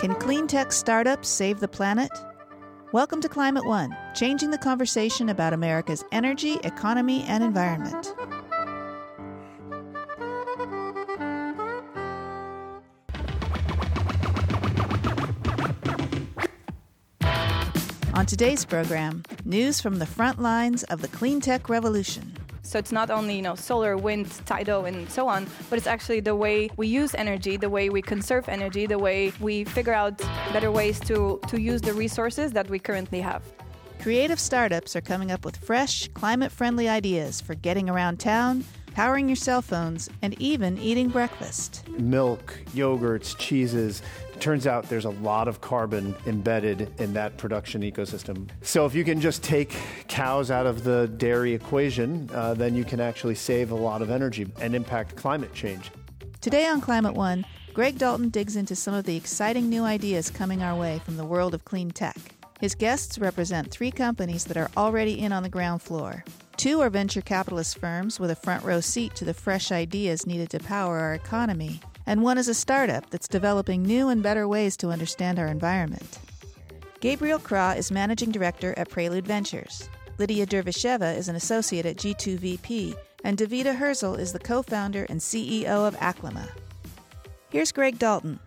Can clean tech startups save the planet? Welcome to Climate One, changing the conversation about America's energy, economy, and environment. On today's program, news from the front lines of the clean tech revolution. So it's not only you know solar, wind, tidal, and so on, but it's actually the way we use energy, the way we conserve energy, the way we figure out better ways to to use the resources that we currently have. Creative startups are coming up with fresh, climate-friendly ideas for getting around town, powering your cell phones, and even eating breakfast. Milk, yogurts, cheeses. Turns out there's a lot of carbon embedded in that production ecosystem. So if you can just take cows out of the dairy equation, uh, then you can actually save a lot of energy and impact climate change. Today on Climate One, Greg Dalton digs into some of the exciting new ideas coming our way from the world of clean tech. His guests represent three companies that are already in on the ground floor. Two are venture capitalist firms with a front row seat to the fresh ideas needed to power our economy and one is a startup that's developing new and better ways to understand our environment. Gabriel Kra is managing director at Prelude Ventures. Lydia Dervisheva is an associate at G2VP, and Davida Herzl is the co founder and CEO of Aclima. Here's Greg Dalton.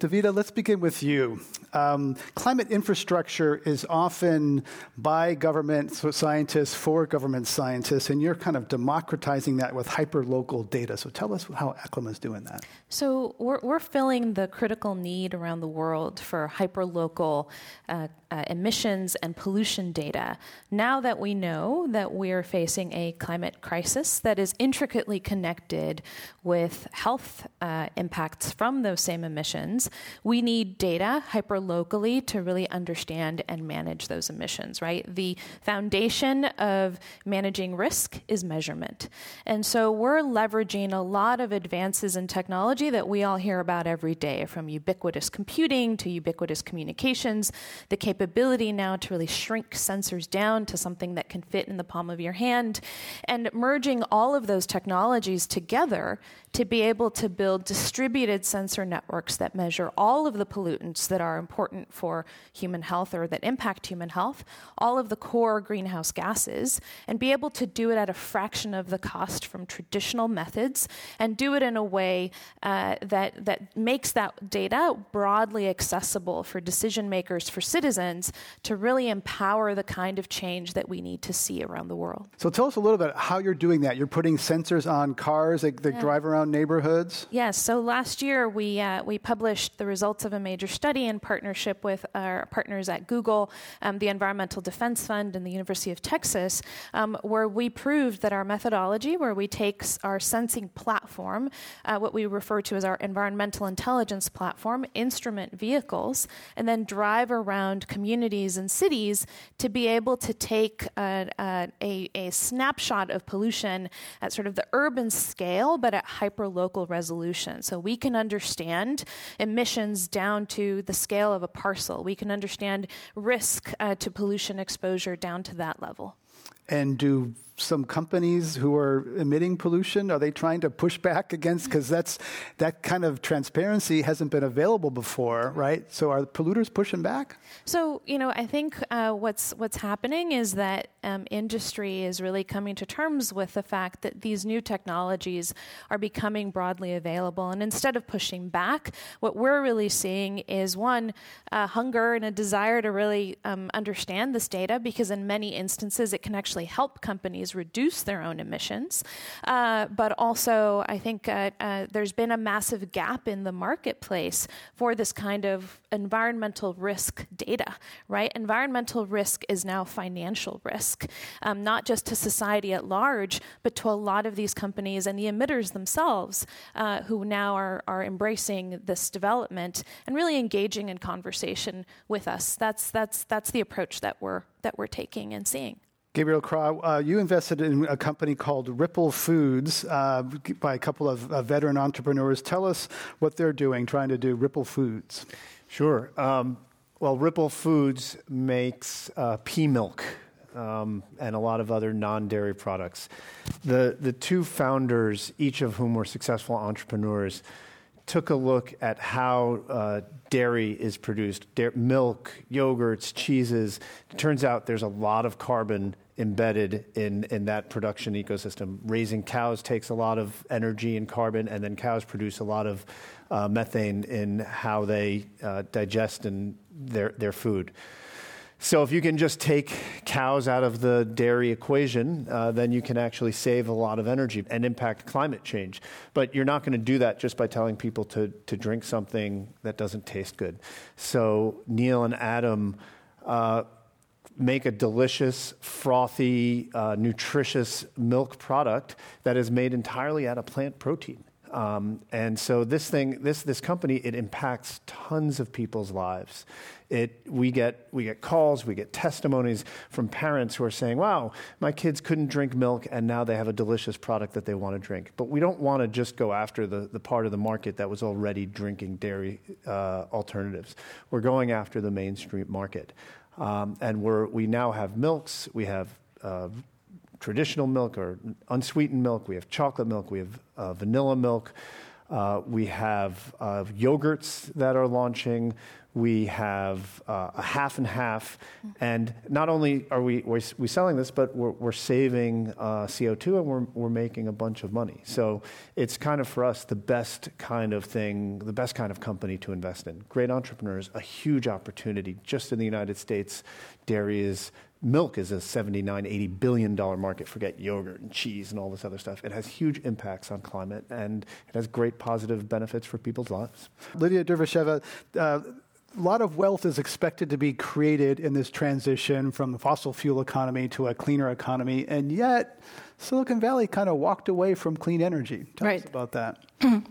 Davida, let's begin with you. Um, climate infrastructure is often by government scientists for government scientists, and you're kind of democratizing that with hyperlocal data. So tell us how Aclima is doing that. So we're, we're filling the critical need around the world for hyperlocal uh, uh, emissions and pollution data. Now that we know that we're facing a climate crisis that is intricately connected with health uh, impacts from those same emissions, we need data hyperlocally to really understand and manage those emissions, right? The foundation of managing risk is measurement. And so we're leveraging a lot of advances in technology that we all hear about every day, from ubiquitous computing to ubiquitous communications, the capability now to really shrink sensors down to something that can fit in the palm of your hand, and merging all of those technologies together to be able to build distributed sensor networks that measure all of the pollutants that are important for human health or that impact human health, all of the core greenhouse gases, and be able to do it at a fraction of the cost from traditional methods and do it in a way uh, that, that makes that data broadly accessible for decision makers, for citizens, to really empower the kind of change that we need to see around the world. So tell us a little bit how you're doing that. You're putting sensors on cars that, that yeah. drive around neighborhoods? Yes. So last year we uh, we published the results of a major study in partnership with our partners at Google, um, the Environmental Defense Fund, and the University of Texas, um, where we proved that our methodology, where we take our sensing platform, uh, what we refer to as our environmental intelligence platform, instrument vehicles, and then drive around communities and cities to be able to take uh, uh a, a snapshot of pollution at sort of the urban scale, but at hyper local resolution. So we can understand emissions down to the scale of a parcel. We can understand risk uh, to pollution exposure down to that level. And do some companies who are emitting pollution? Are they trying to push back against because that's that kind of transparency hasn't been available before right? So are polluters pushing back? So you know i think uh, what's what's happening is that um, industry is really coming to terms with the fact that these new technologies are becoming broadly available. And instead of pushing back what we're really seeing is one uh, hunger and a desire to really um, understand this data because in many instances it can actually help companies companies reduce their own emissions. Uh, but also, I think uh, uh, there's been a massive gap in the marketplace for this kind of environmental risk data, right? Environmental risk is now financial risk, um, not just to society at large, but to a lot of these companies and the emitters themselves uh, who now are, are embracing this development and really engaging in conversation with us. That's, that's, that's the approach that we're, that we're taking and seeing. Gabriel Kra, uh, you invested in a company called Ripple Foods uh, by a couple of uh, veteran entrepreneurs. Tell us what they're doing, trying to do Ripple Foods. Sure. Um, well, Ripple Foods makes uh, pea milk um, and a lot of other non dairy products. The, the two founders, each of whom were successful entrepreneurs, took a look at how uh, dairy is produced da- milk, yogurts, cheeses. It turns out there's a lot of carbon embedded in, in that production ecosystem. Raising cows takes a lot of energy and carbon, and then cows produce a lot of uh, methane in how they uh, digest and their, their food. So if you can just take cows out of the dairy equation, uh, then you can actually save a lot of energy and impact climate change. But you're not going to do that just by telling people to, to drink something that doesn't taste good. So Neil and Adam uh, make a delicious, frothy, uh, nutritious milk product that is made entirely out of plant protein. Um, and so this thing, this this company, it impacts tons of people's lives. It we get we get calls, we get testimonies from parents who are saying, "Wow, my kids couldn't drink milk, and now they have a delicious product that they want to drink." But we don't want to just go after the the part of the market that was already drinking dairy uh, alternatives. We're going after the mainstream market, um, and we now have milks, we have uh, traditional milk or unsweetened milk. We have chocolate milk. We have uh, vanilla milk. Uh, we have uh, yogurts that are launching. We have uh, a half and half. And not only are we we're, we selling this, but we're, we're saving uh, CO2 and we're, we're making a bunch of money. So it's kind of for us the best kind of thing, the best kind of company to invest in. Great entrepreneurs, a huge opportunity just in the United States. Dairy is milk is a 79 80 billion dollar market forget yogurt and cheese and all this other stuff it has huge impacts on climate and it has great positive benefits for people's lives lydia dervisheva uh, a lot of wealth is expected to be created in this transition from the fossil fuel economy to a cleaner economy, and yet Silicon Valley kind of walked away from clean energy. Tell right. us about that.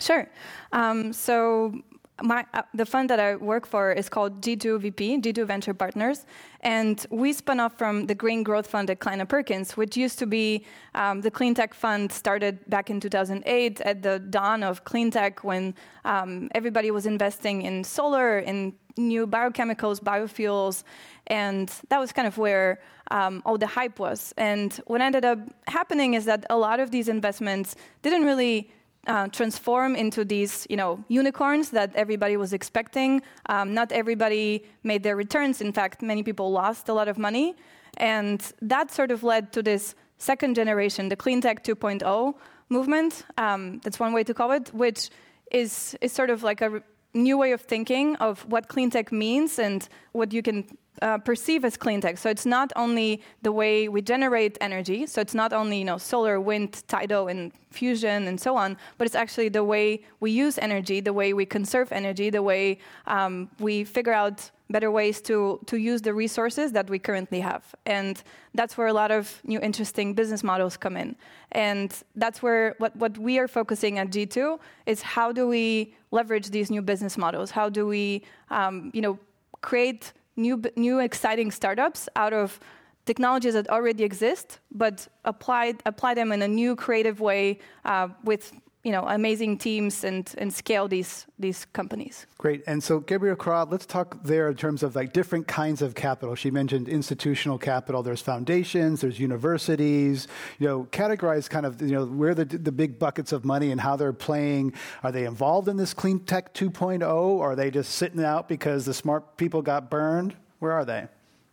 sure. Um, so my, uh, the fund that I work for is called G2VP, G2 Venture Partners, and we spun off from the Green Growth Fund at Kleiner Perkins, which used to be um, the clean tech fund started back in 2008 at the dawn of clean tech when um, everybody was investing in solar, in new biochemicals, biofuels, and that was kind of where um, all the hype was. And what ended up happening is that a lot of these investments didn't really uh, transform into these, you know, unicorns that everybody was expecting. Um, not everybody made their returns. In fact, many people lost a lot of money, and that sort of led to this second generation, the clean tech 2.0 movement. Um, that's one way to call it, which is is sort of like a new way of thinking of what clean tech means and what you can uh, perceive as clean tech. So it's not only the way we generate energy, so it's not only you know solar, wind, tidal, and fusion and so on, but it's actually the way we use energy, the way we conserve energy, the way um, we figure out better ways to, to use the resources that we currently have. And that's where a lot of new interesting business models come in. And that's where what, what we are focusing at G2 is how do we leverage these new business models? How do we um, you know, create new, new exciting startups out of technologies that already exist, but apply, apply them in a new creative way uh, with you know, amazing teams and, and scale these, these companies. Great. And so, gabriel Kra, let's talk there in terms of like different kinds of capital. She mentioned institutional capital. There's foundations, there's universities, you know, categorize kind of, you know, where the, the big buckets of money and how they're playing. Are they involved in this clean tech 2.0? Or are they just sitting out because the smart people got burned? Where are they?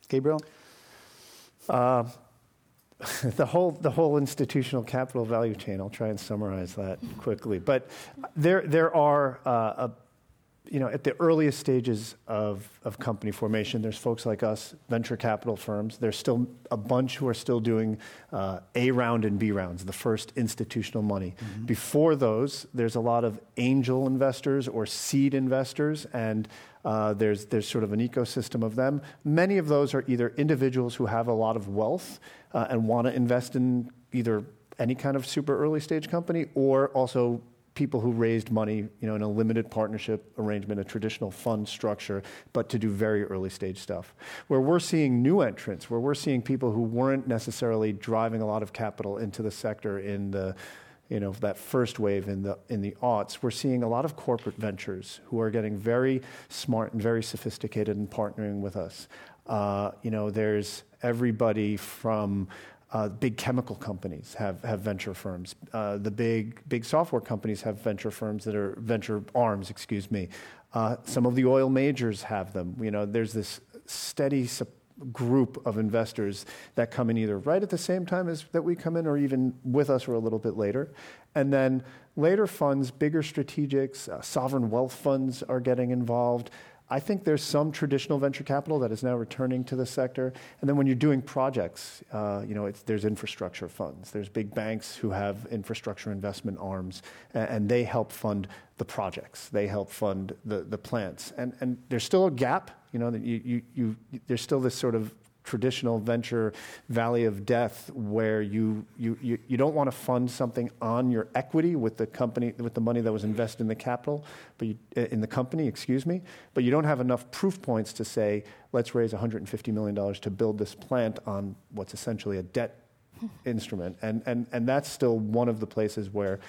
Gabriel? Uh, the whole the whole institutional capital value chain. I'll try and summarize that quickly. But there there are uh, a, you know at the earliest stages of, of company formation, there's folks like us, venture capital firms. There's still a bunch who are still doing uh, A round and B rounds, the first institutional money. Mm-hmm. Before those, there's a lot of angel investors or seed investors, and uh, there's, there's sort of an ecosystem of them. Many of those are either individuals who have a lot of wealth uh, and want to invest in either any kind of super early stage company or also people who raised money you know, in a limited partnership arrangement, a traditional fund structure, but to do very early stage stuff. Where we're seeing new entrants, where we're seeing people who weren't necessarily driving a lot of capital into the sector in the you know, that first wave in the, in the aughts, we're seeing a lot of corporate ventures who are getting very smart and very sophisticated and partnering with us. Uh, you know, there's everybody from Uh, big chemical companies have, have venture firms. Uh, the big big software companies have venture firms that are venture arms, excuse me. Uh, some of the oil majors have them. You know, there's this steady group of investors that come in either right at the same time as that we come in, or even with us, or a little bit later. And then later funds, bigger strategics, uh, sovereign wealth funds are getting involved. I think there's some traditional venture capital that is now returning to the sector. And then when you're doing projects, uh, you know, there's infrastructure funds. There's big banks who have infrastructure investment arms, and, and they help fund the projects. They help fund the, the plants. And, and there's still a gap. You know, you, you, you, there's still this sort of traditional venture valley of death where you, you, you, you don't want to fund something on your equity with the company with the money that was invested in the capital but you, uh, in the company excuse me but you don't have enough proof points to say let's raise 150 million dollars to build this plant on what's essentially a debt instrument and, and, and that's still one of the places where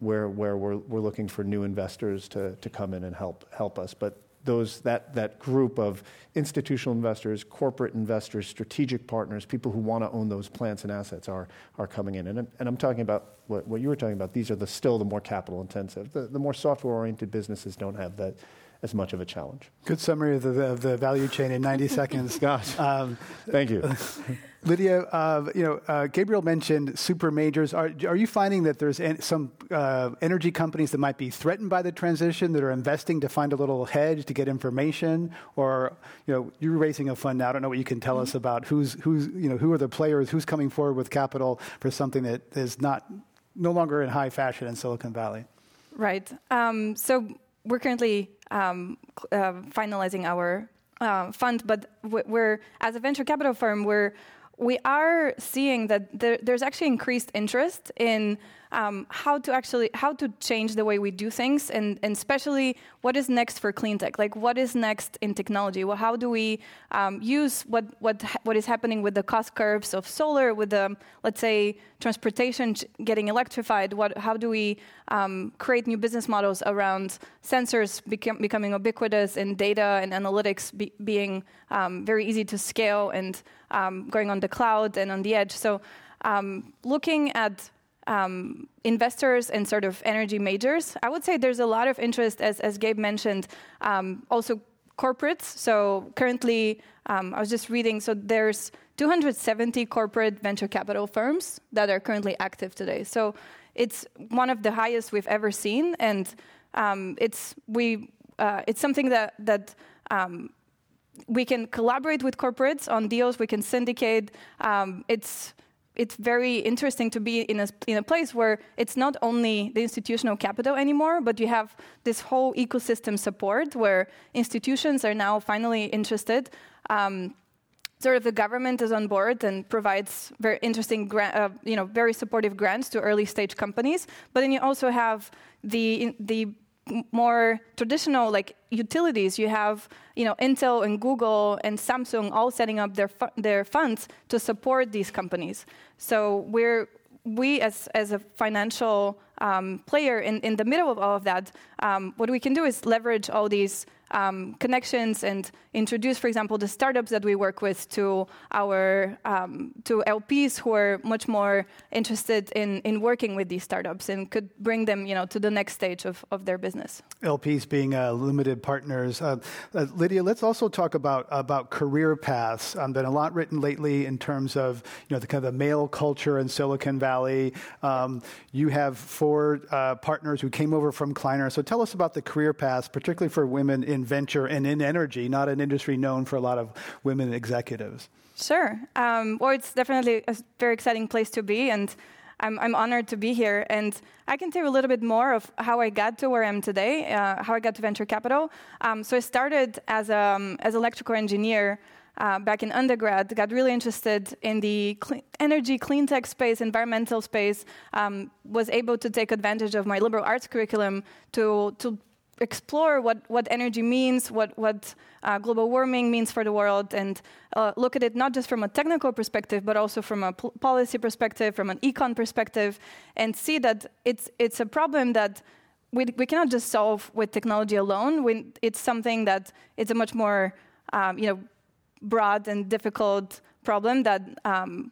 where, where we're, we're looking for new investors to, to come in and help, help us. But those, that, that group of institutional investors, corporate investors, strategic partners, people who want to own those plants and assets are, are coming in. And, and I'm talking about what, what you were talking about. These are the, still the more capital intensive. The, the more software oriented businesses don't have that as much of a challenge. Good summary of the, of the value chain in 90 seconds. Gosh. Um, Thank you. Lydia, uh, you know, uh, Gabriel mentioned super majors. Are, are you finding that there's en- some uh, energy companies that might be threatened by the transition that are investing to find a little hedge to get information? Or, you know, you're raising a fund now. I don't know what you can tell mm-hmm. us about who's, who's, you know, who are the players, who's coming forward with capital for something that is not no longer in high fashion in Silicon Valley. Right. Um, so we're currently um, uh, finalizing our uh, fund, but we're as a venture capital firm, we're we are seeing that there, there's actually increased interest in um, how to actually how to change the way we do things, and, and especially what is next for clean tech. Like what is next in technology? Well, how do we um, use what what what is happening with the cost curves of solar, with the let's say transportation getting electrified? What how do we um, create new business models around sensors become, becoming ubiquitous and data and analytics be, being um, very easy to scale and um, going on the cloud and on the edge? So um, looking at um, investors and sort of energy majors. I would say there's a lot of interest, as, as Gabe mentioned, um, also corporates. So currently, um, I was just reading, so there's 270 corporate venture capital firms that are currently active today. So it's one of the highest we've ever seen, and um, it's we uh, it's something that that um, we can collaborate with corporates on deals. We can syndicate. Um, it's it's very interesting to be in a, in a place where it's not only the institutional capital anymore, but you have this whole ecosystem support where institutions are now finally interested. Um, sort of the government is on board and provides very interesting, gra- uh, you know, very supportive grants to early stage companies. But then you also have the the more traditional like utilities. You have you know intel and google and samsung all setting up their fu- their funds to support these companies. So we're we as as a financial um, player in, in the middle of all of that um, what we can do is leverage all these um, connections and introduce, for example, the startups that we work with to our um, to LPs who are much more interested in, in working with these startups and could bring them, you know, to the next stage of, of their business. LPs being uh, limited partners. Uh, uh, Lydia, let's also talk about about career paths. Um, been a lot written lately in terms of you know the kind of the male culture in Silicon Valley. Um, you have four uh, partners who came over from Kleiner. So tell us about the career paths, particularly for women in venture and in energy, not an industry known for a lot of women executives. Sure. Um, well, it's definitely a very exciting place to be, and I'm, I'm, honored to be here. And I can tell you a little bit more of how I got to where I am today, uh, how I got to venture capital. Um, so I started as a um, as electrical engineer. Uh, back in undergrad, got really interested in the energy, clean tech space, environmental space. Um, was able to take advantage of my liberal arts curriculum to to explore what, what energy means, what, what uh, global warming means for the world, and uh, look at it not just from a technical perspective, but also from a policy perspective, from an econ perspective, and see that it's, it's a problem that we, we cannot just solve with technology alone. We, it's something that it's a much more um, you know, broad and difficult problem that um,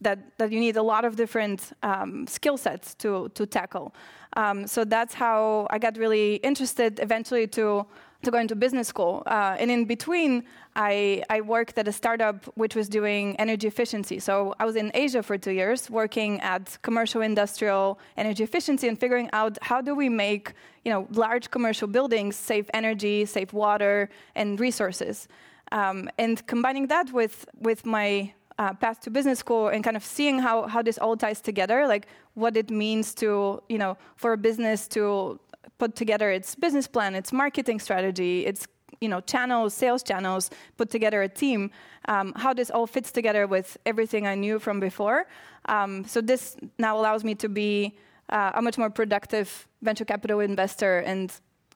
that, that you need a lot of different um, skill sets to, to tackle. Um, so that's how I got really interested eventually to, to go into business school. Uh, and in between, I, I worked at a startup which was doing energy efficiency. So I was in Asia for two years working at commercial industrial energy efficiency and figuring out how do we make you know, large commercial buildings save energy, save water, and resources. Um, and combining that with, with my uh, path to business school and kind of seeing how, how this all ties together, like what it means to, you know, for a business to put together its business plan, its marketing strategy, its you know channels, sales channels, put together a team. Um, how this all fits together with everything I knew from before. Um, so this now allows me to be uh, a much more productive venture capital investor and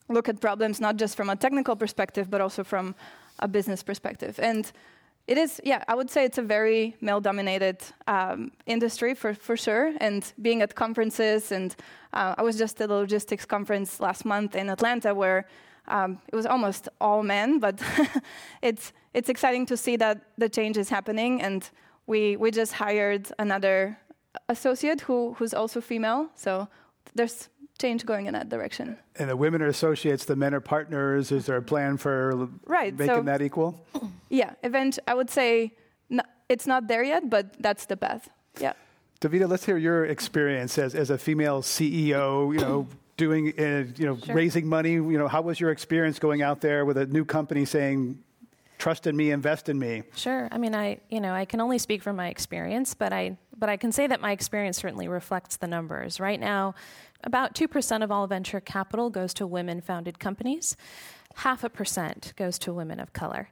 look at problems not just from a technical perspective, but also from a business perspective. And it is, yeah, I would say it's a very male dominated um, industry for, for sure. And being at conferences, and uh, I was just at a logistics conference last month in Atlanta where um, it was almost all men, but it's, it's exciting to see that the change is happening. And we, we just hired another associate who, who's also female. So there's change going in that direction. And the women are associates, the men are partners. Is there a plan for right, making so, that equal? Yeah, event. I would say no, it's not there yet, but that's the path. Yeah. Davida, let's hear your experience as, as a female CEO. You know, doing, uh, you know, sure. raising money. You know, how was your experience going out there with a new company saying, trust in me, invest in me? Sure. I mean, I you know I can only speak from my experience, but I but I can say that my experience certainly reflects the numbers. Right now, about 2% of all venture capital goes to women founded companies, half a percent goes to women of color.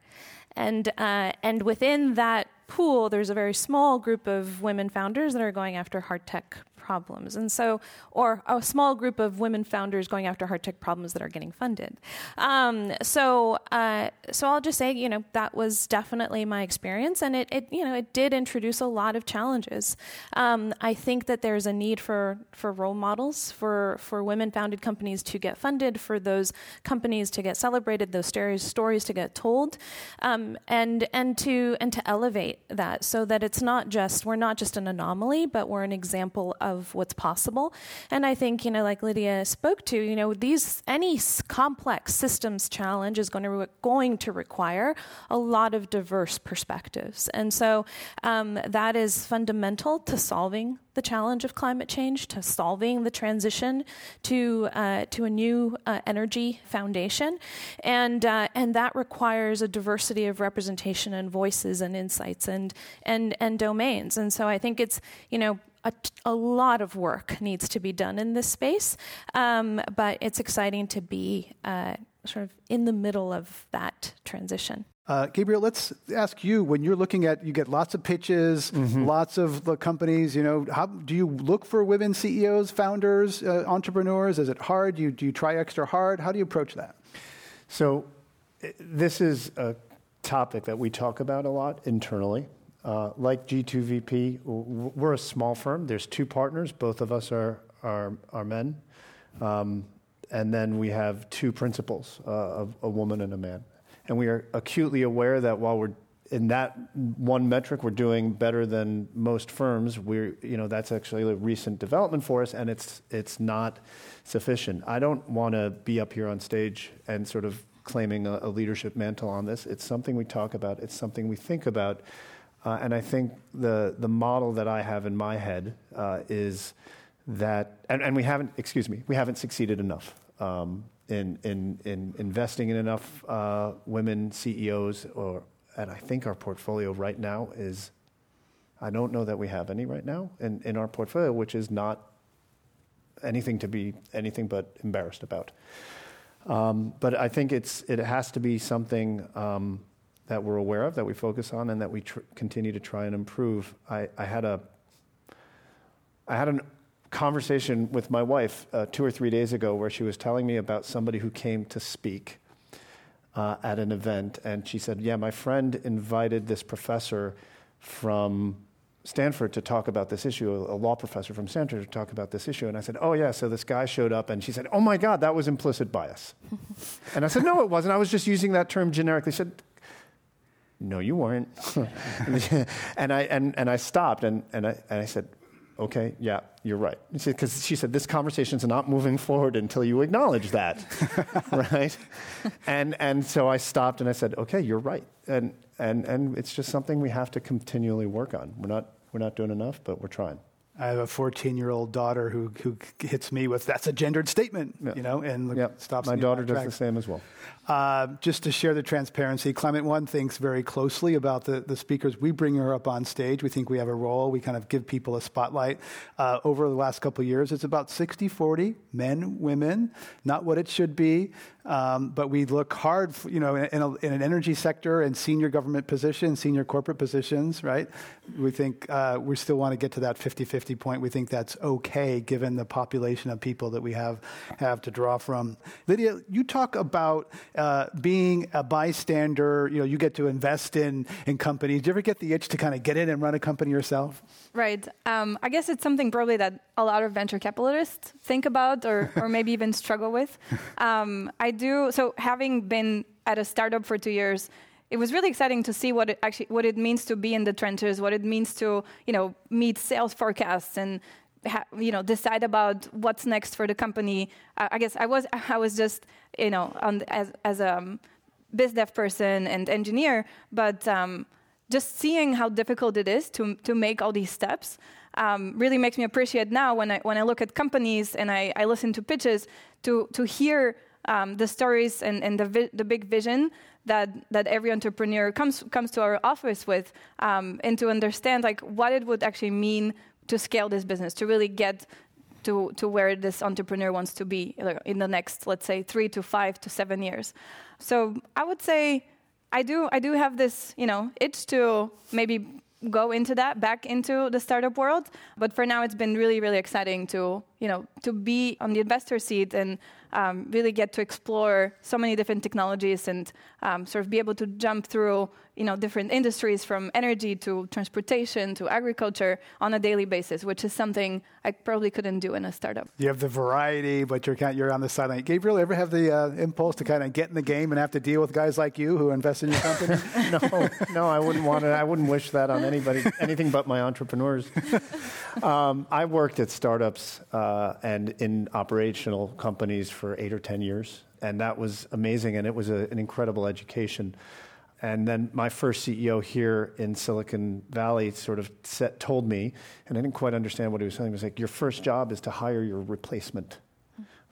And, uh, and within that pool, there's a very small group of women founders that are going after hard tech problems. And so, or a small group of women founders going after hard tech problems that are getting funded. Um, so, uh, so I'll just say, you know, that was definitely my experience, and it, it you know, it did introduce a lot of challenges. Um, I think that there's a need for for role models for for women-founded companies to get funded, for those companies to get celebrated, those stories stories to get told, um, and and to and to elevate that so that it's not just we're not just an anomaly, but we're an example of of what's possible. And I think, you know, like Lydia spoke to, you know, these any complex systems challenge is going to going to require a lot of diverse perspectives, and so um, that is fundamental to solving the challenge of climate change, to solving the transition to uh, to a new uh, energy foundation, and uh, and that requires a diversity of representation and voices and insights and and and domains. And so I think it's you know a, a lot of work needs to be done in this space, um, but it's exciting to be uh, sort of in the middle of that transition. Uh, Gabriel, let's ask you when you're looking at you get lots of pitches, mm-hmm. lots of the companies. You know, how do you look for women CEOs, founders, uh, entrepreneurs? Is it hard? Do you, do you try extra hard? How do you approach that? So, this is a topic that we talk about a lot internally. Uh, like G2VP, we're a small firm. There's two partners. Both of us are, are, are men. Um, and then we have two principals, uh, a woman and a man. And we are acutely aware that while we're in that one metric, we're doing better than most firms. We're, you know, that's actually a recent development for us, and it's, it's not sufficient. I don't want to be up here on stage and sort of claiming a, a leadership mantle on this. It's something we talk about, it's something we think about. Uh, and I think the, the model that I have in my head uh, is that, and, and, we haven't, excuse me, we haven't succeeded enough um, in, in, in investing in enough uh, women CEOs, or, and I think our portfolio right now is, I don't know that we have any right now in, in our portfolio, which is not anything to be anything but embarrassed about. Um, but I think it's, it has to be something um, that we're aware of, that we focus on, and that we tr- continue to try and improve. I, I, had a I had a conversation with my wife uh, two or three days ago where she was telling me about somebody who came to speak uh, at an event, and she said, "Yeah, my friend invited this professor from." Stanford to talk about this issue, a law professor from Stanford to talk about this issue. And I said, Oh, yeah. So this guy showed up and she said, Oh my God, that was implicit bias. and I said, No, it wasn't. I was just using that term generically. She said, no, you weren't. and, I, and, and I stopped and, and, I, and I said, okay, yeah, you're right. Because she said, this conversation's not moving forward until you acknowledge that, right? And, and so I stopped and I said, okay, you're right. And, and, and it's just something we have to continually work on. We're not, we're not doing enough, but we're trying. I have a 14 year old daughter who, who hits me with, that's a gendered statement, yeah. you know, and yep. stops My daughter does the same as well. Uh, just to share the transparency, Climate One thinks very closely about the, the speakers. We bring her up on stage. We think we have a role. We kind of give people a spotlight. Uh, over the last couple of years, it's about 60 40 men, women, not what it should be. Um, but we look hard, you know, in, a, in, an energy sector and senior government positions, senior corporate positions, right? We think uh, we still want to get to that 50 50 point. We think that's okay given the population of people that we have, have to draw from. Lydia, you talk about uh, being a bystander, you know, you get to invest in, in companies. Do you ever get the itch to kind of get in and run a company yourself? Right. Um, I guess it's something probably that a lot of venture capitalists think about or, or maybe even struggle with. Um, I do, so having been at a startup for two years, it was really exciting to see what it actually what it means to be in the trenches, what it means to you know meet sales forecasts and ha- you know decide about what's next for the company. Uh, I guess I was I was just you know the, as as a um, biz dev person and engineer, but um, just seeing how difficult it is to to make all these steps um, really makes me appreciate now when I when I look at companies and I, I listen to pitches to to hear um, the stories and, and the vi- the big vision that that every entrepreneur comes comes to our office with um, and to understand like what it would actually mean to scale this business, to really get to, to where this entrepreneur wants to be in the next, let's say, three to five to seven years. So I would say I do I do have this, you know, itch to maybe go into that back into the startup world. But for now it's been really really exciting to you know to be on the investor seat and um, really get to explore so many different technologies and um, sort of be able to jump through you know different industries from energy to transportation to agriculture on a daily basis, which is something I probably couldn't do in a startup. You have the variety, but you're kind of, you're on the sideline. Gabriel, ever have the uh, impulse to kind of get in the game and have to deal with guys like you who invest in your company? no, no, I wouldn't want to. I wouldn't wish that on anybody, anything but my entrepreneurs. Um, I worked at startups uh, and in operational companies for eight or ten years, and that was amazing, and it was a, an incredible education. And then my first CEO here in Silicon Valley sort of set, told me, and I didn't quite understand what he was saying. He was like, "Your first job is to hire your replacement."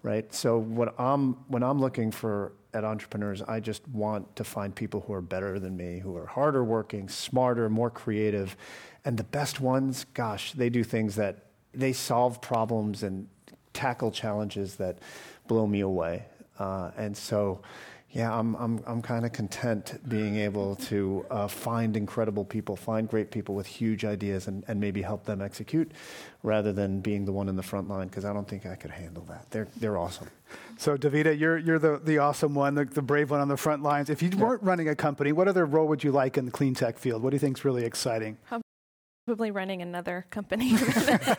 right? So what I'm, when I'm looking for at entrepreneurs, I just want to find people who are better than me, who are harder working, smarter, more creative, and the best ones. Gosh, they do things that they solve problems and tackle challenges that blow me away. Uh, and so yeah, I'm, I'm, I'm kind of content being able to uh, find incredible people, find great people with huge ideas, and, and maybe help them execute rather than being the one in the front line because I don't think I could handle that. They're, they're awesome. So, Davida, you're, you're the, the awesome one, the, the brave one on the front lines. If you yeah. weren't running a company, what other role would you like in the clean tech field? What do you think is really exciting? Probably running another company.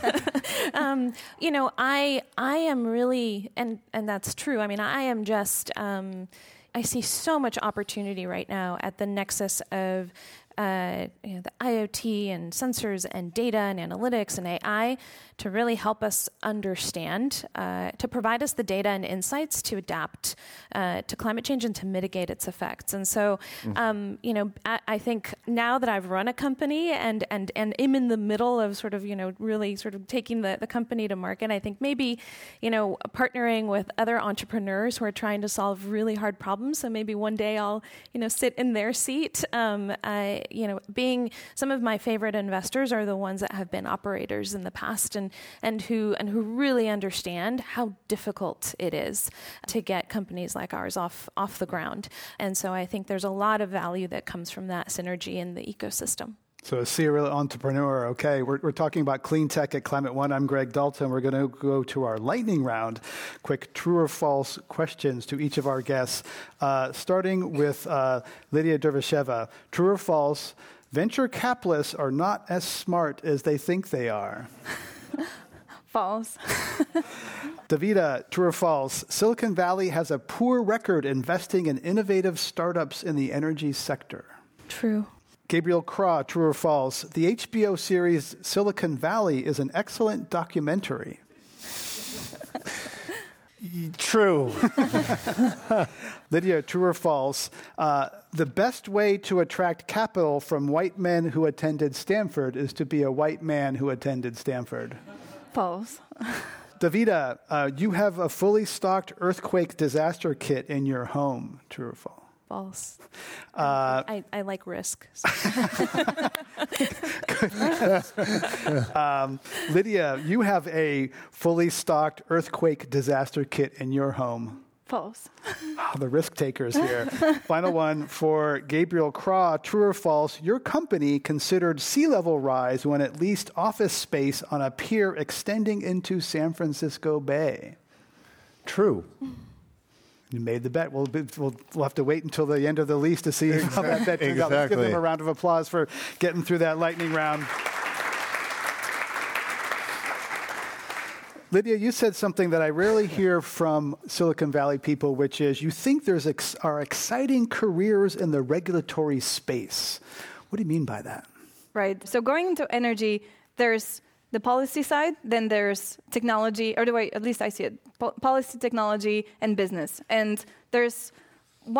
um, you know, I I am really, and and that's true. I mean, I am just. Um, I see so much opportunity right now at the nexus of uh, you know, the IoT and sensors and data and analytics and AI to really help us understand, uh, to provide us the data and insights to adapt uh, to climate change and to mitigate its effects. And so, mm-hmm. um, you know, I, I, think now that I've run a company and and and am in the middle of sort of you know really sort of taking the, the company to market, I think maybe you know partnering with other entrepreneurs who are trying to solve really hard problems. So maybe one day I'll you know sit in their seat. Um, I, you know, being some of my favorite investors are the ones that have been operators in the past and and, who, and who really understand how difficult it is to get companies like ours off, off the ground. And so I think there's a lot of value that comes from that synergy in the ecosystem. So, a serial entrepreneur. Okay, we're, we're talking about clean tech at Climate One. I'm Greg Dalton. We're going to go to our lightning round. Quick true or false questions to each of our guests. Uh, starting with uh, Lydia Dervisheva. True or false? Venture capitalists are not as smart as they think they are. False. Davida, true or false? Silicon Valley has a poor record investing in innovative startups in the energy sector. True. Gabriel Kra, true or false? The HBO series Silicon Valley is an excellent documentary. True. Lydia, true or false? Uh, the best way to attract capital from white men who attended Stanford is to be a white man who attended Stanford. False. Davida, uh, you have a fully stocked earthquake disaster kit in your home. True or false? False. Uh, I, I, like risk. um, Lydia, you have a fully stocked earthquake disaster kit in your home. False. Oh, the risk takers here. Final one for Gabriel Kra. True or false? Your company considered sea level rise when it leased office space on a pier extending into San Francisco Bay. True. You made the bet. We'll, be, we'll, we'll, have to wait until the end of the lease to see exactly. how that bet turns exactly. out. Let's give them a round of applause for getting through that lightning round. Lydia, you said something that I rarely hear from Silicon Valley people, which is you think there's ex- are exciting careers in the regulatory space. What do you mean by that? Right. So going into energy, there's the policy side, then there's technology, or the way at least I see it, po- policy, technology, and business. And there's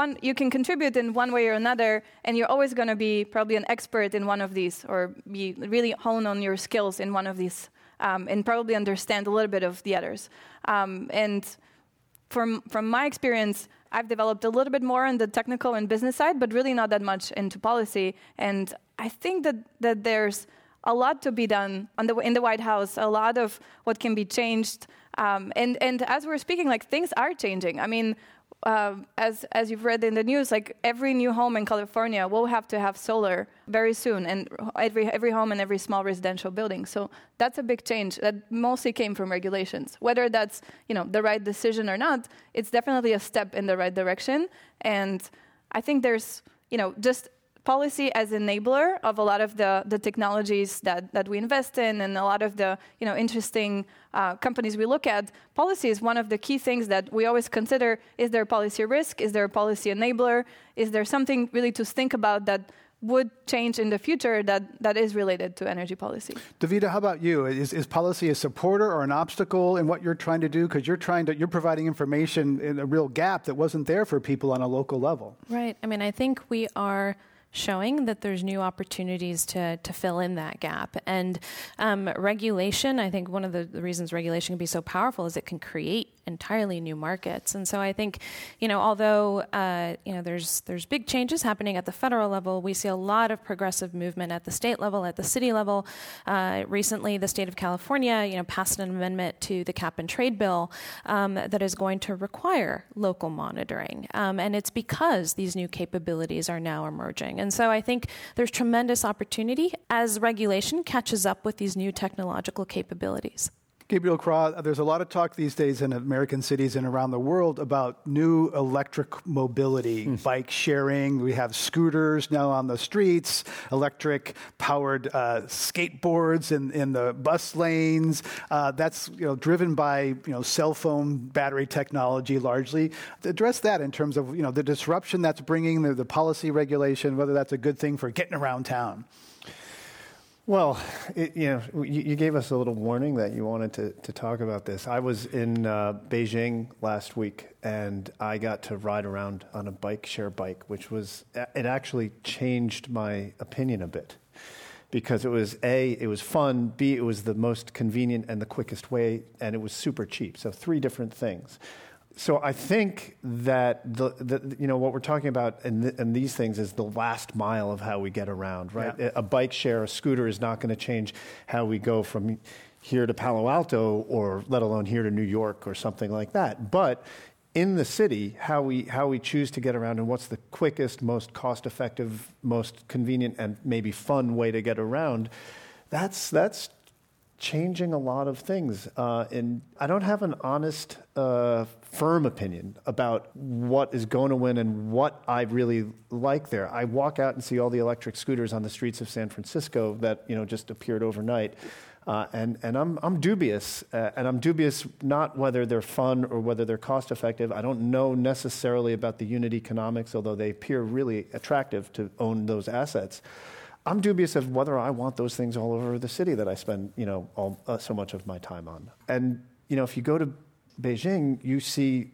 one you can contribute in one way or another, and you're always going to be probably an expert in one of these, or be really hone on your skills in one of these, um, and probably understand a little bit of the others. Um, and from from my experience, I've developed a little bit more on the technical and business side, but really not that much into policy. And I think that that there's a lot to be done the, in the White House, a lot of what can be changed. Um, and, and as we're speaking, like things are changing. I mean, uh, as as you've read in the news, like every new home in California will have to have solar very soon, and every every home and every small residential building. So that's a big change that mostly came from regulations. Whether that's you know the right decision or not, it's definitely a step in the right direction. And I think there's you know just policy as enabler of a lot of the, the technologies that, that we invest in and a lot of the you know, interesting uh, companies we look at, policy is one of the key things that we always consider. Is there a policy risk? Is there a policy enabler? Is there something really to think about that would change in the future that, that is related to energy policy. Davida, how about you? Is, is policy a supporter or an obstacle in what you're trying to do? Because you're trying to you're providing information in a real gap that wasn't there for people on a local level. Right. I mean, I think we are showing that there's new opportunities to, to fill in that gap. And um, regulation, I think one of the, reasons regulation can be so powerful is it can create entirely new markets. And so I think, you know, although uh, you know there's there's big changes happening at the federal level, we see a lot of progressive movement at the state level, at the city level. Uh, recently, the state of California, you know, passed an amendment to the cap and trade bill um, that is going to require local monitoring, um, and it's because these new capabilities are now emerging. And so I think there's tremendous opportunity as regulation catches up with these new technological capabilities. Gabriel Kra, there's a lot of talk these days in American cities and around the world about new electric mobility, mm. bike sharing. We have scooters now on the streets, electric powered uh, skateboards in, in the bus lanes. Uh, that's you know, driven by you know, cell phone battery technology largely. Address that in terms of you know, the disruption that's bringing, the, the policy regulation, whether that's a good thing for getting around town. Well, it, you know, you, you, gave us a little warning that you wanted to, to talk about this. I was in uh, Beijing last week, and I got to ride around on a bike share bike, which was it actually changed my opinion a bit because it was a it was fun, b it was the most convenient and the quickest way, and it was super cheap. So three different things so I think that the, the, you know what we're talking about in, the, in, these things is the last mile of how we get around, right? Yeah. A bike share, a scooter is not going to change how we go from here to Palo Alto, or let alone here to New York or something like that. But in the city, how we how we choose to get around and what's the quickest, most cost-effective, most convenient, and maybe fun way to get around. That's that's changing a lot of things. Uh, and I don't have an honest, uh, firm opinion about what is going to win and what I really like there. I walk out and see all the electric scooters on the streets of San Francisco that you know just appeared overnight. Uh, and and I'm, I'm dubious. Uh, and I'm dubious not whether they're fun or whether they're cost effective. I don't know necessarily about the unit economics, although they appear really attractive to own those assets. I'm dubious of whether I want those things all over the city that I spend, you know, all, uh, so much of my time on. And, you know, if you go to Beijing, you see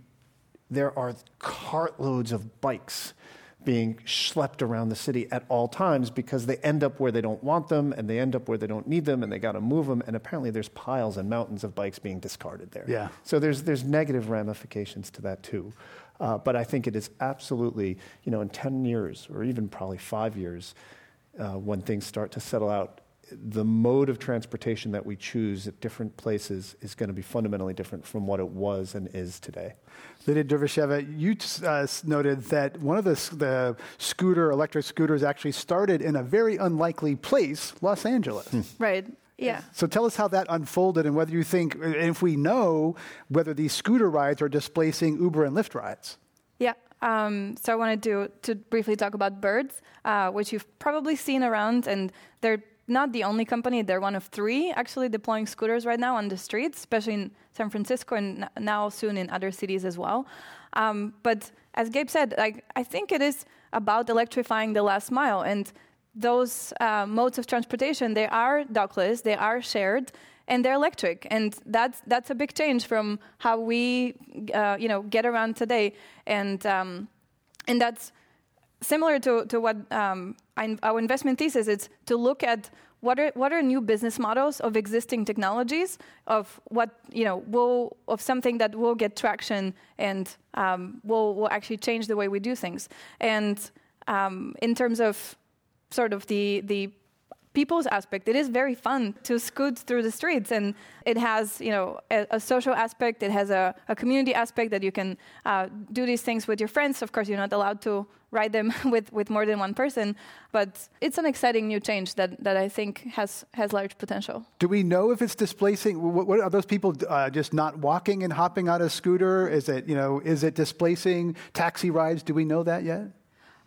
there are cartloads of bikes being schlepped around the city at all times because they end up where they don't want them and they end up where they don't need them and they got to move them and apparently there's piles and mountains of bikes being discarded there. Yeah. So there's there's negative ramifications to that too. Uh, but I think it is absolutely, you know, in 10 years or even probably five years, uh, when things start to settle out, the mode of transportation that we choose at different places is going to be fundamentally different from what it was and is today. Lydia Dervisheva, you uh, noted that one of the, the scooter, electric scooters, actually started in a very unlikely place, Los Angeles. Hmm. Right. Yeah. So tell us how that unfolded and whether you think, if we know whether these scooter rides are displacing Uber and Lyft rides. Yeah. Um, so I wanted to, to briefly talk about Birds, uh, which you've probably seen around, and they're not the only company. They're one of three actually deploying scooters right now on the streets, especially in San Francisco and now soon in other cities as well. Um, but as Gabe said, like I think it is about electrifying the last mile, and those uh, modes of transportation they are dockless, they are shared, and they're electric, and that's that's a big change from how we uh, you know get around today, and um, and that's similar to, to what um, our investment thesis is to look at what are what are new business models of existing technologies of what you know will of something that will get traction and um, will will actually change the way we do things. And um, in terms of sort of the the people's aspect it is very fun to scoot through the streets and it has you know a, a social aspect it has a, a, community aspect that you can uh, do these things with your friends. Of course you're not allowed to ride them with, with more than one person but it's an exciting new change that, that i think has has large potential. Do we know if it's displacing what, what are those people uh, just not walking and hopping on a scooter? Is it you know is it displacing taxi rides? Do we know that yet?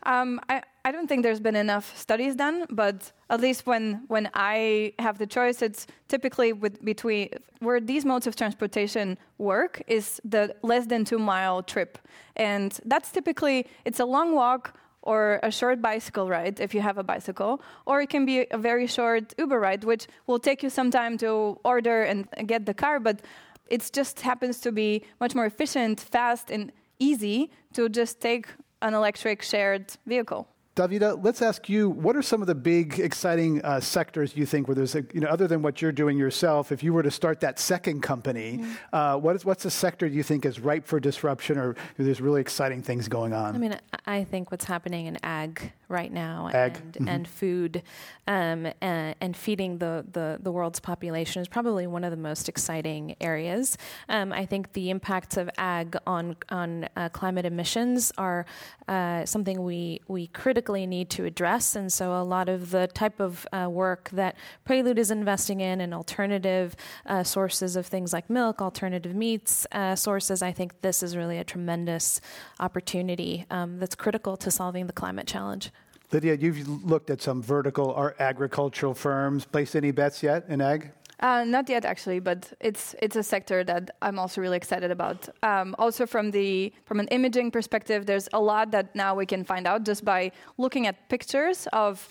Um, I, I don't think there's been enough studies done, but at least when, when I have the choice, it's typically with between where these modes of transportation work is the less than two mile trip, and that's typically it's a long walk or a short bicycle ride if you have a bicycle, or it can be a very short Uber ride, which will take you some time to order and get the car, but it just happens to be much more efficient, fast, and easy to just take an electric shared vehicle. Davida, let's ask you, what are some of the big, exciting uh, sectors you think where there's, a, you know, other than what you're doing yourself, if you were to start that second company, mm-hmm. uh, what is, what's a sector you think is ripe for disruption or there's really exciting things going on? I mean, I think what's happening in ag right now ag. and, mm-hmm. and food um, and, and, feeding the, the, the, world's population is probably one of the most exciting areas. Um, I think the impacts of ag on, on uh, climate emissions are uh, something we, we critically need to address. And so, a lot of the type of uh, work that Prelude is investing in and alternative uh, sources of things like milk, alternative meats uh, sources, I think this is really a tremendous opportunity um, that's critical to solving the climate challenge. Lydia, you've looked at some vertical or agricultural firms. Placed any bets yet in ag? Uh, not yet, actually, but it's it's a sector that I'm also really excited about. Um, also, from the from an imaging perspective, there's a lot that now we can find out just by looking at pictures of,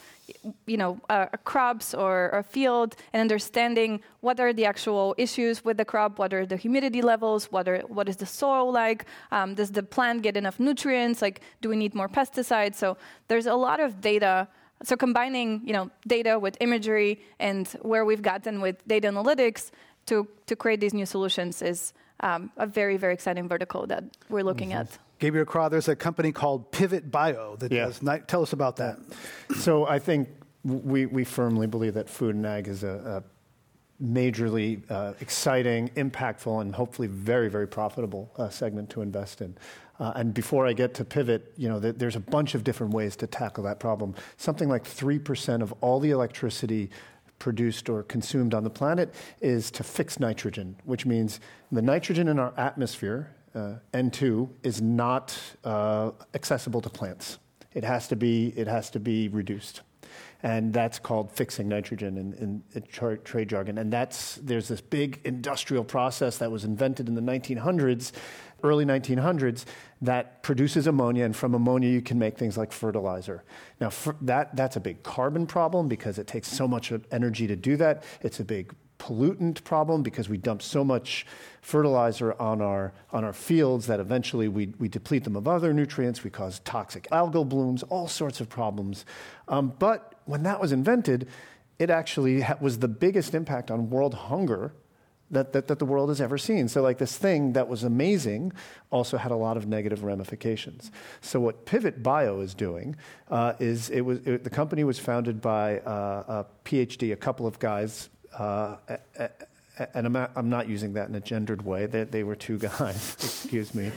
you know, uh, crops or a field and understanding what are the actual issues with the crop, what are the humidity levels, what are what is the soil like, um, does the plant get enough nutrients, like do we need more pesticides? So there's a lot of data so combining, you know, data with imagery and where we've gotten with data analytics to, to create these new solutions is um, a very, very exciting vertical that we're looking mm-hmm. at. Gabriel Kra, there's a company called Pivot Bio that yeah. does. Night, tell us about that. So I think we, we firmly believe that food and ag is a, a majorly uh, exciting, impactful, and hopefully very, very profitable uh, segment to invest in. Uh, and before I get to pivot, you know, th- there's a bunch of different ways to tackle that problem. Something like 3% of all the electricity produced or consumed on the planet is to fix nitrogen, which means the nitrogen in our atmosphere, uh, N2, is not uh, accessible to plants. It has to be, it has to be reduced. and that's called fixing nitrogen in, in, in tra- trade jargon. And that's there's this big industrial process that was invented in the 1900s, early 1900s, that produces ammonia, and from ammonia you can make things like fertilizer. Now that that's a big carbon problem because it takes so much energy to do that. It's a big pollutant problem because we dump so much fertilizer on our, on our fields that eventually we, we deplete them of other nutrients, we cause toxic algal blooms, all sorts of problems. Um, but when that was invented, it actually was the biggest impact on world hunger that, that, that, the world has ever seen. So, like this thing that was amazing also had a lot of negative ramifications. So, what Pivot Bio is doing uh, is it was it, the company was founded by uh, a PhD, a couple of guys uh, and I'm not, I'm not, using that in a gendered way. They, they were two guys, excuse me.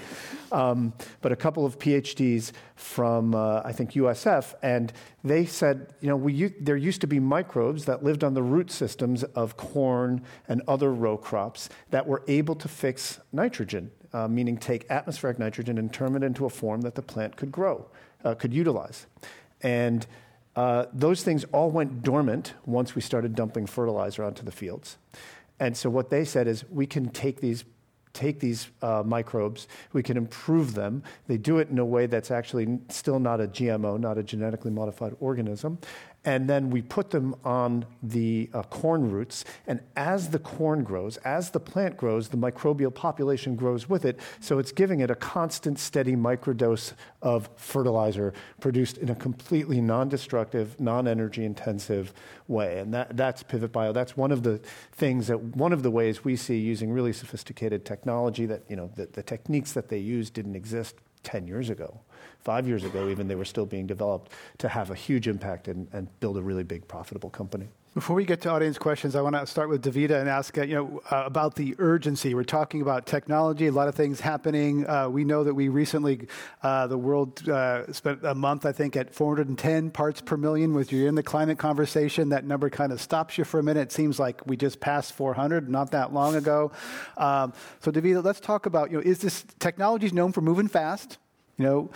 Um, but a couple of PhDs from, uh, I think, USF, and they said, you know, we, there used to be microbes that lived on the root systems of corn and other row crops that were able to fix nitrogen, uh, meaning take atmospheric nitrogen and turn it into a form that the plant could grow, uh, could utilize. And uh, those things all went dormant once we started dumping fertilizer onto the fields. And so what they said is we can take these take these uh, microbes, we can improve them. They do it in a way that's actually still not a GMO, not a genetically modified organism, and then we put them on the uh, corn roots. And as the corn grows, as the plant grows, the microbial population grows with it. So it's giving it a constant, steady microdose of fertilizer produced in a completely non destructive, non energy intensive way. And that, that's Pivot Bio. That's one of the things that, one of the ways we see using really sophisticated technology that, you know, the, the techniques that they use didn't exist 10 years ago five years ago, even they were still being developed to have a huge impact and, and build a really big, profitable company. Before we get to audience questions, I want to start with Davida and ask uh, you know uh, about the urgency. We're talking about technology, a lot of things happening. Uh, we know that we recently, uh, the world uh, spent a month, I think, at 410 parts per million. With you in the climate conversation, that number kind of stops you for a minute. It seems like we just passed 400 not that long ago. Um, so, Davida, let's talk about you know is this technology is known for moving fast? You know,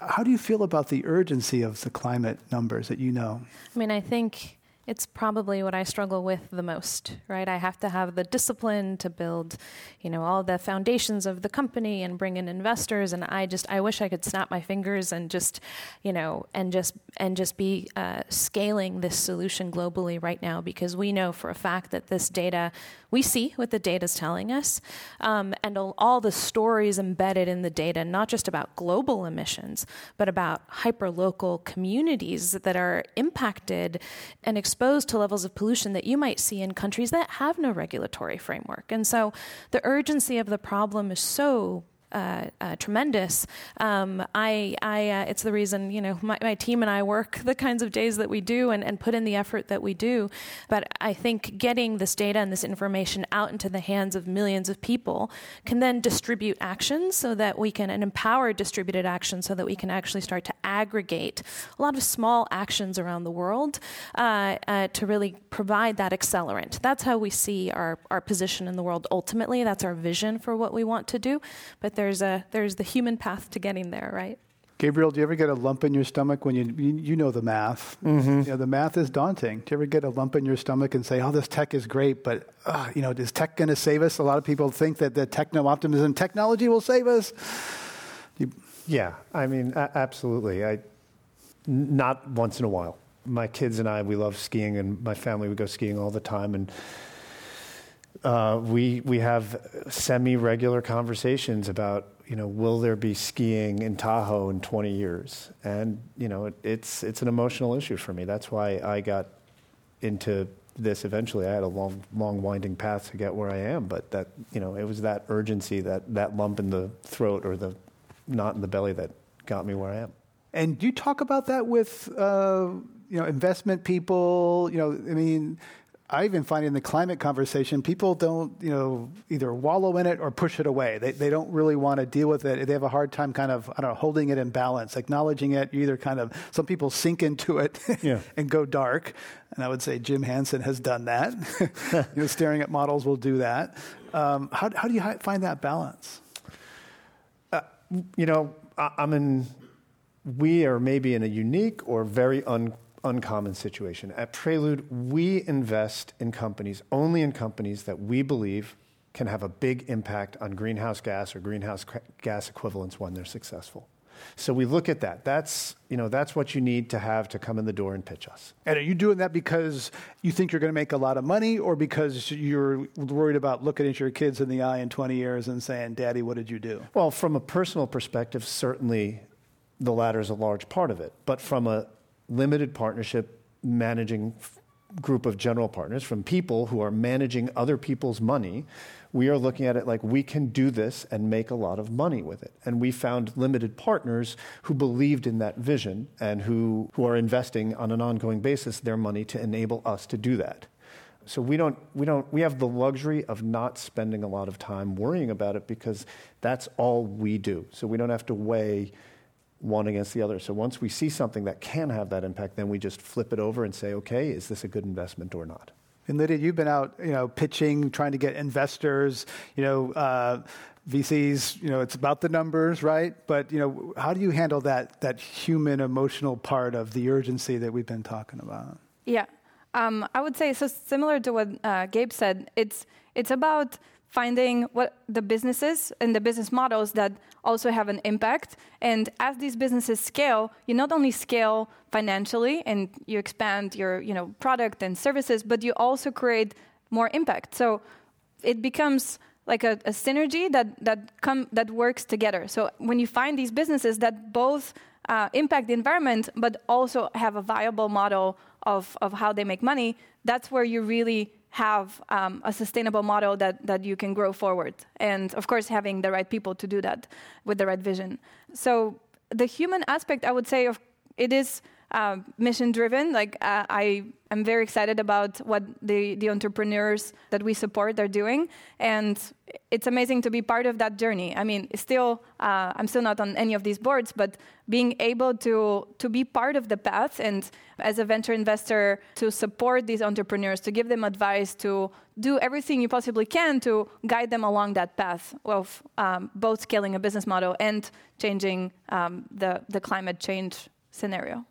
how do you feel about the urgency of the climate numbers that you know? I mean, I think it's probably what I struggle with the most, right? I have to have the discipline to build, you know, all the foundations of the company and bring in investors. And I just, I wish I could snap my fingers and just, you know, and just and just be uh, scaling this solution globally right now because we know for a fact that this data, we see what the data is telling us, um, and all, the stories embedded in the data, not just about global emissions, but about hyperlocal communities that are impacted and exposed exposed to levels of pollution that you might see in countries that have no regulatory framework. And so the urgency of the problem is so uh, uh, tremendous. Um, I, I, uh, it's the reason you know my, my, team and I work the kinds of days that we do and, and put in the effort that we do. But I think getting this data and this information out into the hands of millions of people can then distribute actions so that we can and empower distributed action so that we can actually start to aggregate a lot of small actions around the world uh, uh, to really provide that accelerant. That's how we see our our position in the world. Ultimately, that's our vision for what we want to do. But there's a there's the human path to getting there, right? Gabriel, do you ever get a lump in your stomach when you you, know the math? Mm-hmm. You know, the math is daunting. Do you ever get a lump in your stomach and say, "Oh, this tech is great, but uh, you know, is tech going to save us?" A lot of people think that the techno optimism technology will save us. You, yeah, I mean, a- absolutely. I not once in a while. My kids and I, we love skiing, and my family we go skiing all the time, and uh, we we have semi-regular conversations about you know will there be skiing in Tahoe in 20 years, and you know it, it's it's an emotional issue for me. That's why I got into this eventually. I had a long long winding path to get where I am, but that you know it was that urgency, that that lump in the throat or the knot in the belly that got me where I am. And do you talk about that with uh, you know investment people? You know, I mean I even find in the climate conversation, people don't, you know, either wallow in it or push it away. They, they don't really want to deal with it. They have a hard time kind of, I don't know, holding it in balance, acknowledging it. You either kind of, some people sink into it yeah. and go dark. And I would say Jim Hansen has done that. you know, staring at models will do that. Um, how, how do you find that balance? Uh, you know, I, I'm in, we are maybe in a unique or very un uncommon situation. At Prelude, we invest in companies, only in companies that we believe can have a big impact on greenhouse gas or greenhouse gas equivalents when they're successful. So we look at that. That's, you know, that's what you need to have to come in the door and pitch us. And are you doing that because you think you're going to make a lot of money or because you're worried about looking at your kids in the eye in 20 years and saying, Daddy, what did you do? Well, from a personal perspective, certainly the latter is a large part of it. But from a limited partnership managing group of general partners, from people who are managing other people's money, we are looking at it like we can do this and make a lot of money with it. And we found limited partners who believed in that vision and who, who are investing on an ongoing basis their money to enable us to do that. So we don't, we don't, we have the luxury of not spending a lot of time worrying about it because that's all we do. So we don't have to weigh one against the other. So once we see something that can have that impact, then we just flip it over and say, okay, is this a good investment or not? And Lydia, you've been out, you know, pitching, trying to get investors, you know, uh, VCs. You know, it's about the numbers, right? But you know, how do you handle that that human, emotional part of the urgency that we've been talking about? Yeah, um, I would say so. Similar to what uh, Gabe said, it's it's about finding what the businesses and the business models that also have an impact. And as these businesses scale, you not only scale financially and you expand your you know product and services, but you also create more impact. So it becomes like a, a synergy that that come that works together. So when you find these businesses that both uh, impact the environment, but also have a viable model of, of how they make money, that's where you really have um, a sustainable model that, that you can grow forward. And of course, having the right people to do that with the right vision. So the human aspect, I would say, of it is uh, mission driven. Like uh, I am very excited about what the, the entrepreneurs that we support are doing, and it's amazing to be part of that journey. I mean, still, uh, I'm still not on any of these boards, but being able to to be part of the path and as a venture investor to support these entrepreneurs, to give them advice, to do everything you possibly can to guide them along that path of um, both scaling a business model and changing um, the the climate change scenario.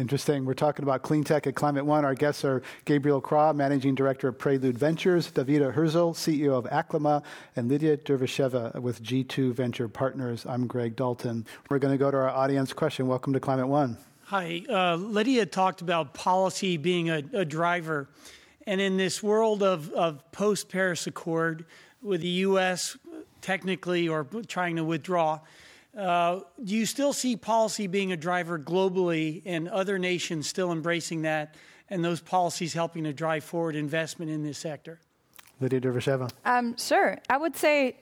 Interesting. We're talking about clean tech at Climate One. Our guests are Gabriel Kra, Managing Director of Prelude Ventures, Davida Herzl, CEO of Aclima, and Lydia Dervisheva with G2 Venture Partners. I'm Greg Dalton. We're going to go to our audience question. Welcome to Climate One. Hi. Uh, Lydia talked about policy being a, a driver. And in this world of, of post Paris Accord, with the U.S. technically or trying to withdraw, uh, do you still see policy being a driver globally and other nations still embracing that and those policies helping to drive forward investment in this sector? Lydia Dervisheva. Um, sure. I would say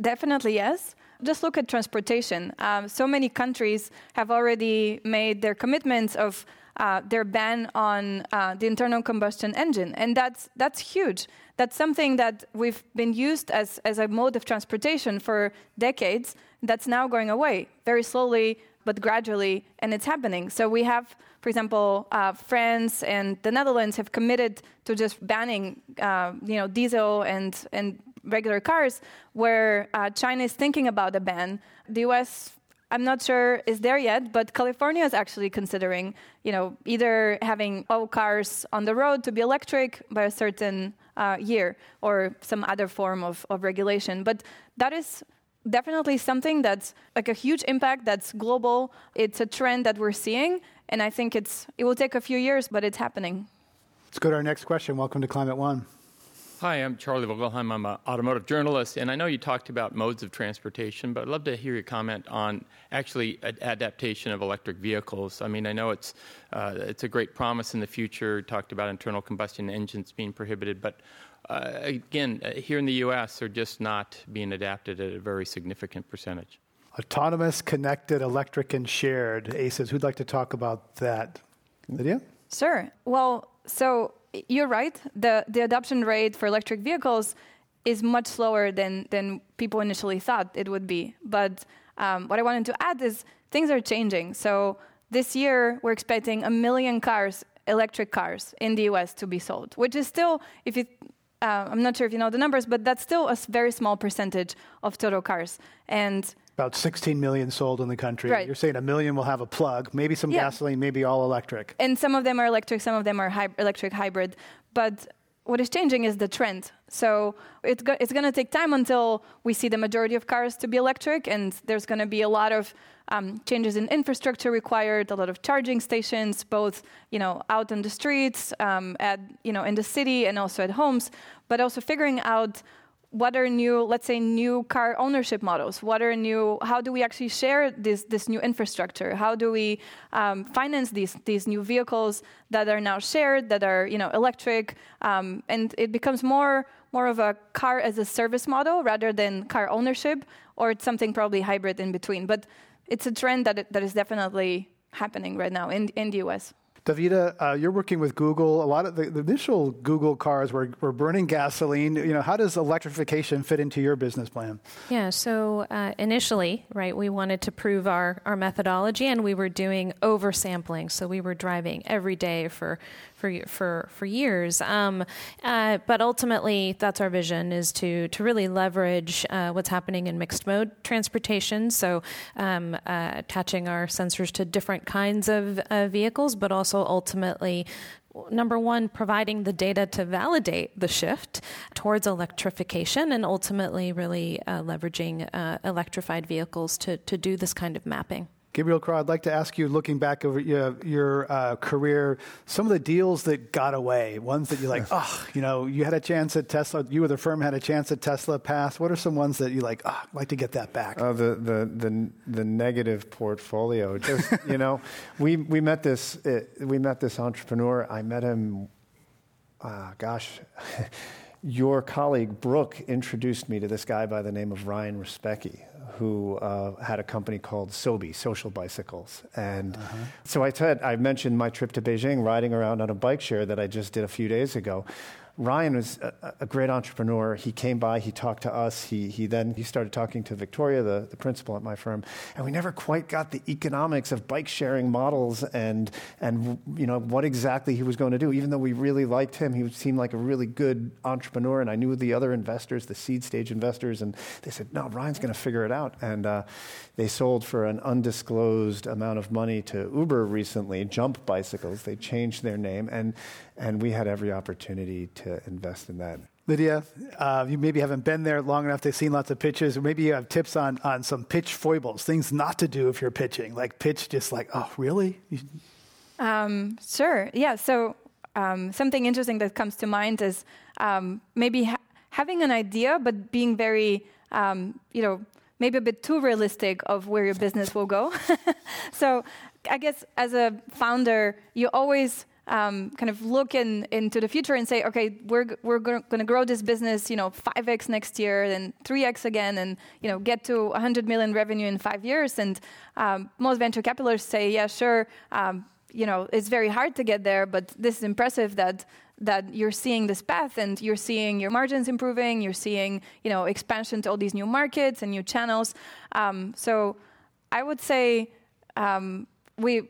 definitely yes. Just look at transportation. Um, so many countries have already made their commitments of uh, their ban on uh, the internal combustion engine, and that's that's huge. That's something that we've been used as as a mode of transportation for decades, that's now going away very slowly but gradually, and it's happening. So we have, for example, uh, France and the Netherlands have committed to just banning, uh, you know, diesel and and regular cars, where uh, China is thinking about a ban. The U.S. I'm not sure is there yet, but California is actually considering, you know, either having all cars on the road to be electric by a certain uh, year or some other form of, of regulation. But that is definitely something that's like a huge impact that's global. It's a trend that we're seeing, and I think it's it will take a few years, but it's happening. Let's go to our next question. Welcome to Climate One. Hi, I'm Charlie Vogelheim. I'm an automotive journalist, and I know you talked about modes of transportation, but I'd love to hear your comment on actually adaptation of electric vehicles. I mean, I know it's uh, it's a great promise in the future. You talked about internal combustion engines being prohibited, but uh, again, uh, here in the U.S., they're just not being adapted at a very significant percentage. Autonomous, connected, electric, and shared. ACES, who'd like to talk about that? Lydia? Sure. Well, so you're right. The, the adoption rate for electric vehicles is much slower than, than people initially thought it would be. But um, what I wanted to add is things are changing. So this year, we're expecting a million cars electric cars in the US to be sold, which is still, if you uh, I'm not sure if you know the numbers, but that's still a very small percentage of total cars. And About 16 million sold in the country. Right. You're saying a million will have a plug, maybe some Yeah. gasoline, maybe all electric. and some of them are electric, some of them are hy- electric hybrid. But what is changing is the trend. So it's, go- it's going to take time until we see the majority of cars to be electric, and there's going to be a lot of um, changes in infrastructure required, a lot of charging stations, both you know out on the streets, um, at you know in the city, and also at homes. But also figuring out what are new, let's say, new car ownership models? What are new? How do we actually share this this new infrastructure? How do we um, finance these these new vehicles that are now shared, that are you know electric? Um, and it becomes more more of a car as a service model rather than car ownership, or it's something probably hybrid in between. But it's a trend that that is definitely happening right now in in the U.S. Davida, uh, you're working with Google. A lot of the, the initial Google cars were, were burning gasoline. You know, how does electrification fit into your business plan? Yeah, so uh, initially, right, we wanted to prove our, our methodology and we were doing oversampling. So we were driving every day for, for, for, for years. Um, uh, but ultimately, that's our vision is to, to really leverage uh, what's happening in mixed mode transportation. So um, uh, attaching our sensors to different kinds of vehicles, but also ultimately number one, providing the data to validate the shift towards electrification and ultimately really uh, leveraging uh, electrified vehicles to, to do this kind of mapping. Gabriel Kra, I'd like to ask you, looking back over your, your uh, career, some of the deals that got away, ones that you're like, oh, you know, you had a chance at Tesla, you or the firm had a chance at Tesla pass. What are some ones that you like, oh, I'd like to get that back? Oh, the, the, the, the negative portfolio. Just, you know, we, we, met this, uh, we met this entrepreneur. I met him, uh, gosh, your colleague Brooke introduced me to this guy by the name of Ryan Rzepecki, who uh, had a company called Sobi, Social Bicycles. And uh-huh. so I said, I mentioned my trip to Beijing riding around on a bike share that I just did a few days ago. Ryan was a, a, great entrepreneur. He came by, he talked to us. He, he then he started talking to Victoria, the, the principal at my firm, and we never quite got the economics of bike sharing models and and you know what exactly he was going to do. Even though we really liked him, he seemed like a really good entrepreneur, and I knew the other investors, the seed stage investors, and they said, "No, Ryan's going to figure it out." And uh, they sold for an undisclosed amount of money to Uber recently, Jump Bicycles. They changed their name, and and we had every opportunity to invest in that. Lydia, uh, you maybe haven't been there long enough to seen lots of pitches, or maybe you have tips on, on some pitch foibles, things not to do if you're pitching, like pitch just like, oh, really? Um, sure. Yeah. So um, something interesting that comes to mind is um, maybe ha- having an idea, but being very, um, you know, maybe a bit too realistic of where your business will go. so I guess as a founder, you always um, kind of look in, into the future and say, okay, we're, we're going to grow this business, you know, 5x next year, then 3x again, and, you know, get to 100 million revenue in five years. And um, most venture capitalists say, yeah, sure, um, you know, it's very hard to get there, but this is impressive that that you're seeing this path and you're seeing your margins improving, you're seeing, you know, expansion to all these new markets and new channels. Um, so I would say um, we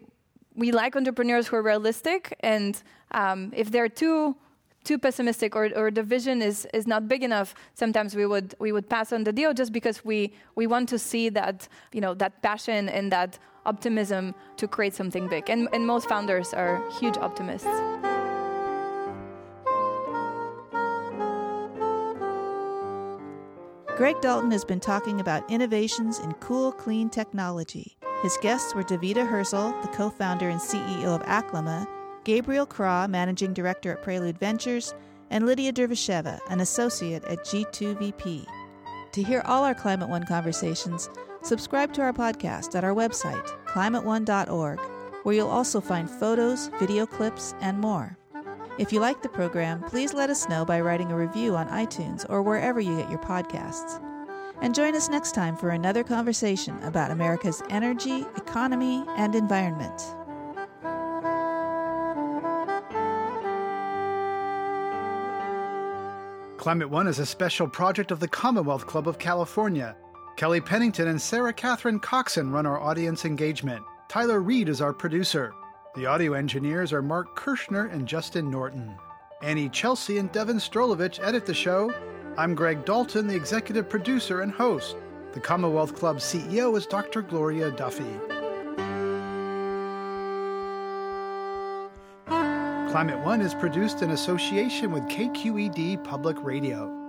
we like entrepreneurs who are realistic, and um, if they're too too pessimistic or, or the vision is, is not big enough, sometimes we would we would pass on the deal just because we we want to see that you know that passion and that optimism to create something big. And and most founders are huge optimists. Greg Dalton has been talking about innovations in cool, clean technology. His guests were Davida Herzl, the co founder and CEO of Aclima, Gabriel Kra, managing director at Prelude Ventures, and Lydia Dervisheva, an associate at G2VP. To hear all our Climate One conversations, subscribe to our podcast at our website, climateone.org, where you'll also find photos, video clips, and more. If you like the program, please let us know by writing a review on iTunes or wherever you get your podcasts. And join us next time for another conversation about America's energy, economy, and environment. Climate One is a special project of the Commonwealth Club of California. Kelly Pennington and Sarah Catherine Coxon run our audience engagement. Tyler Reed is our producer. The audio engineers are Mark Kirschner and Justin Norton. Annie Chelsea and Devin Strolovich edit the show. I'm Greg Dalton, the executive producer and host. The Commonwealth Club CEO is Dr. Gloria Duffy. Climate One is produced in association with KQED Public Radio.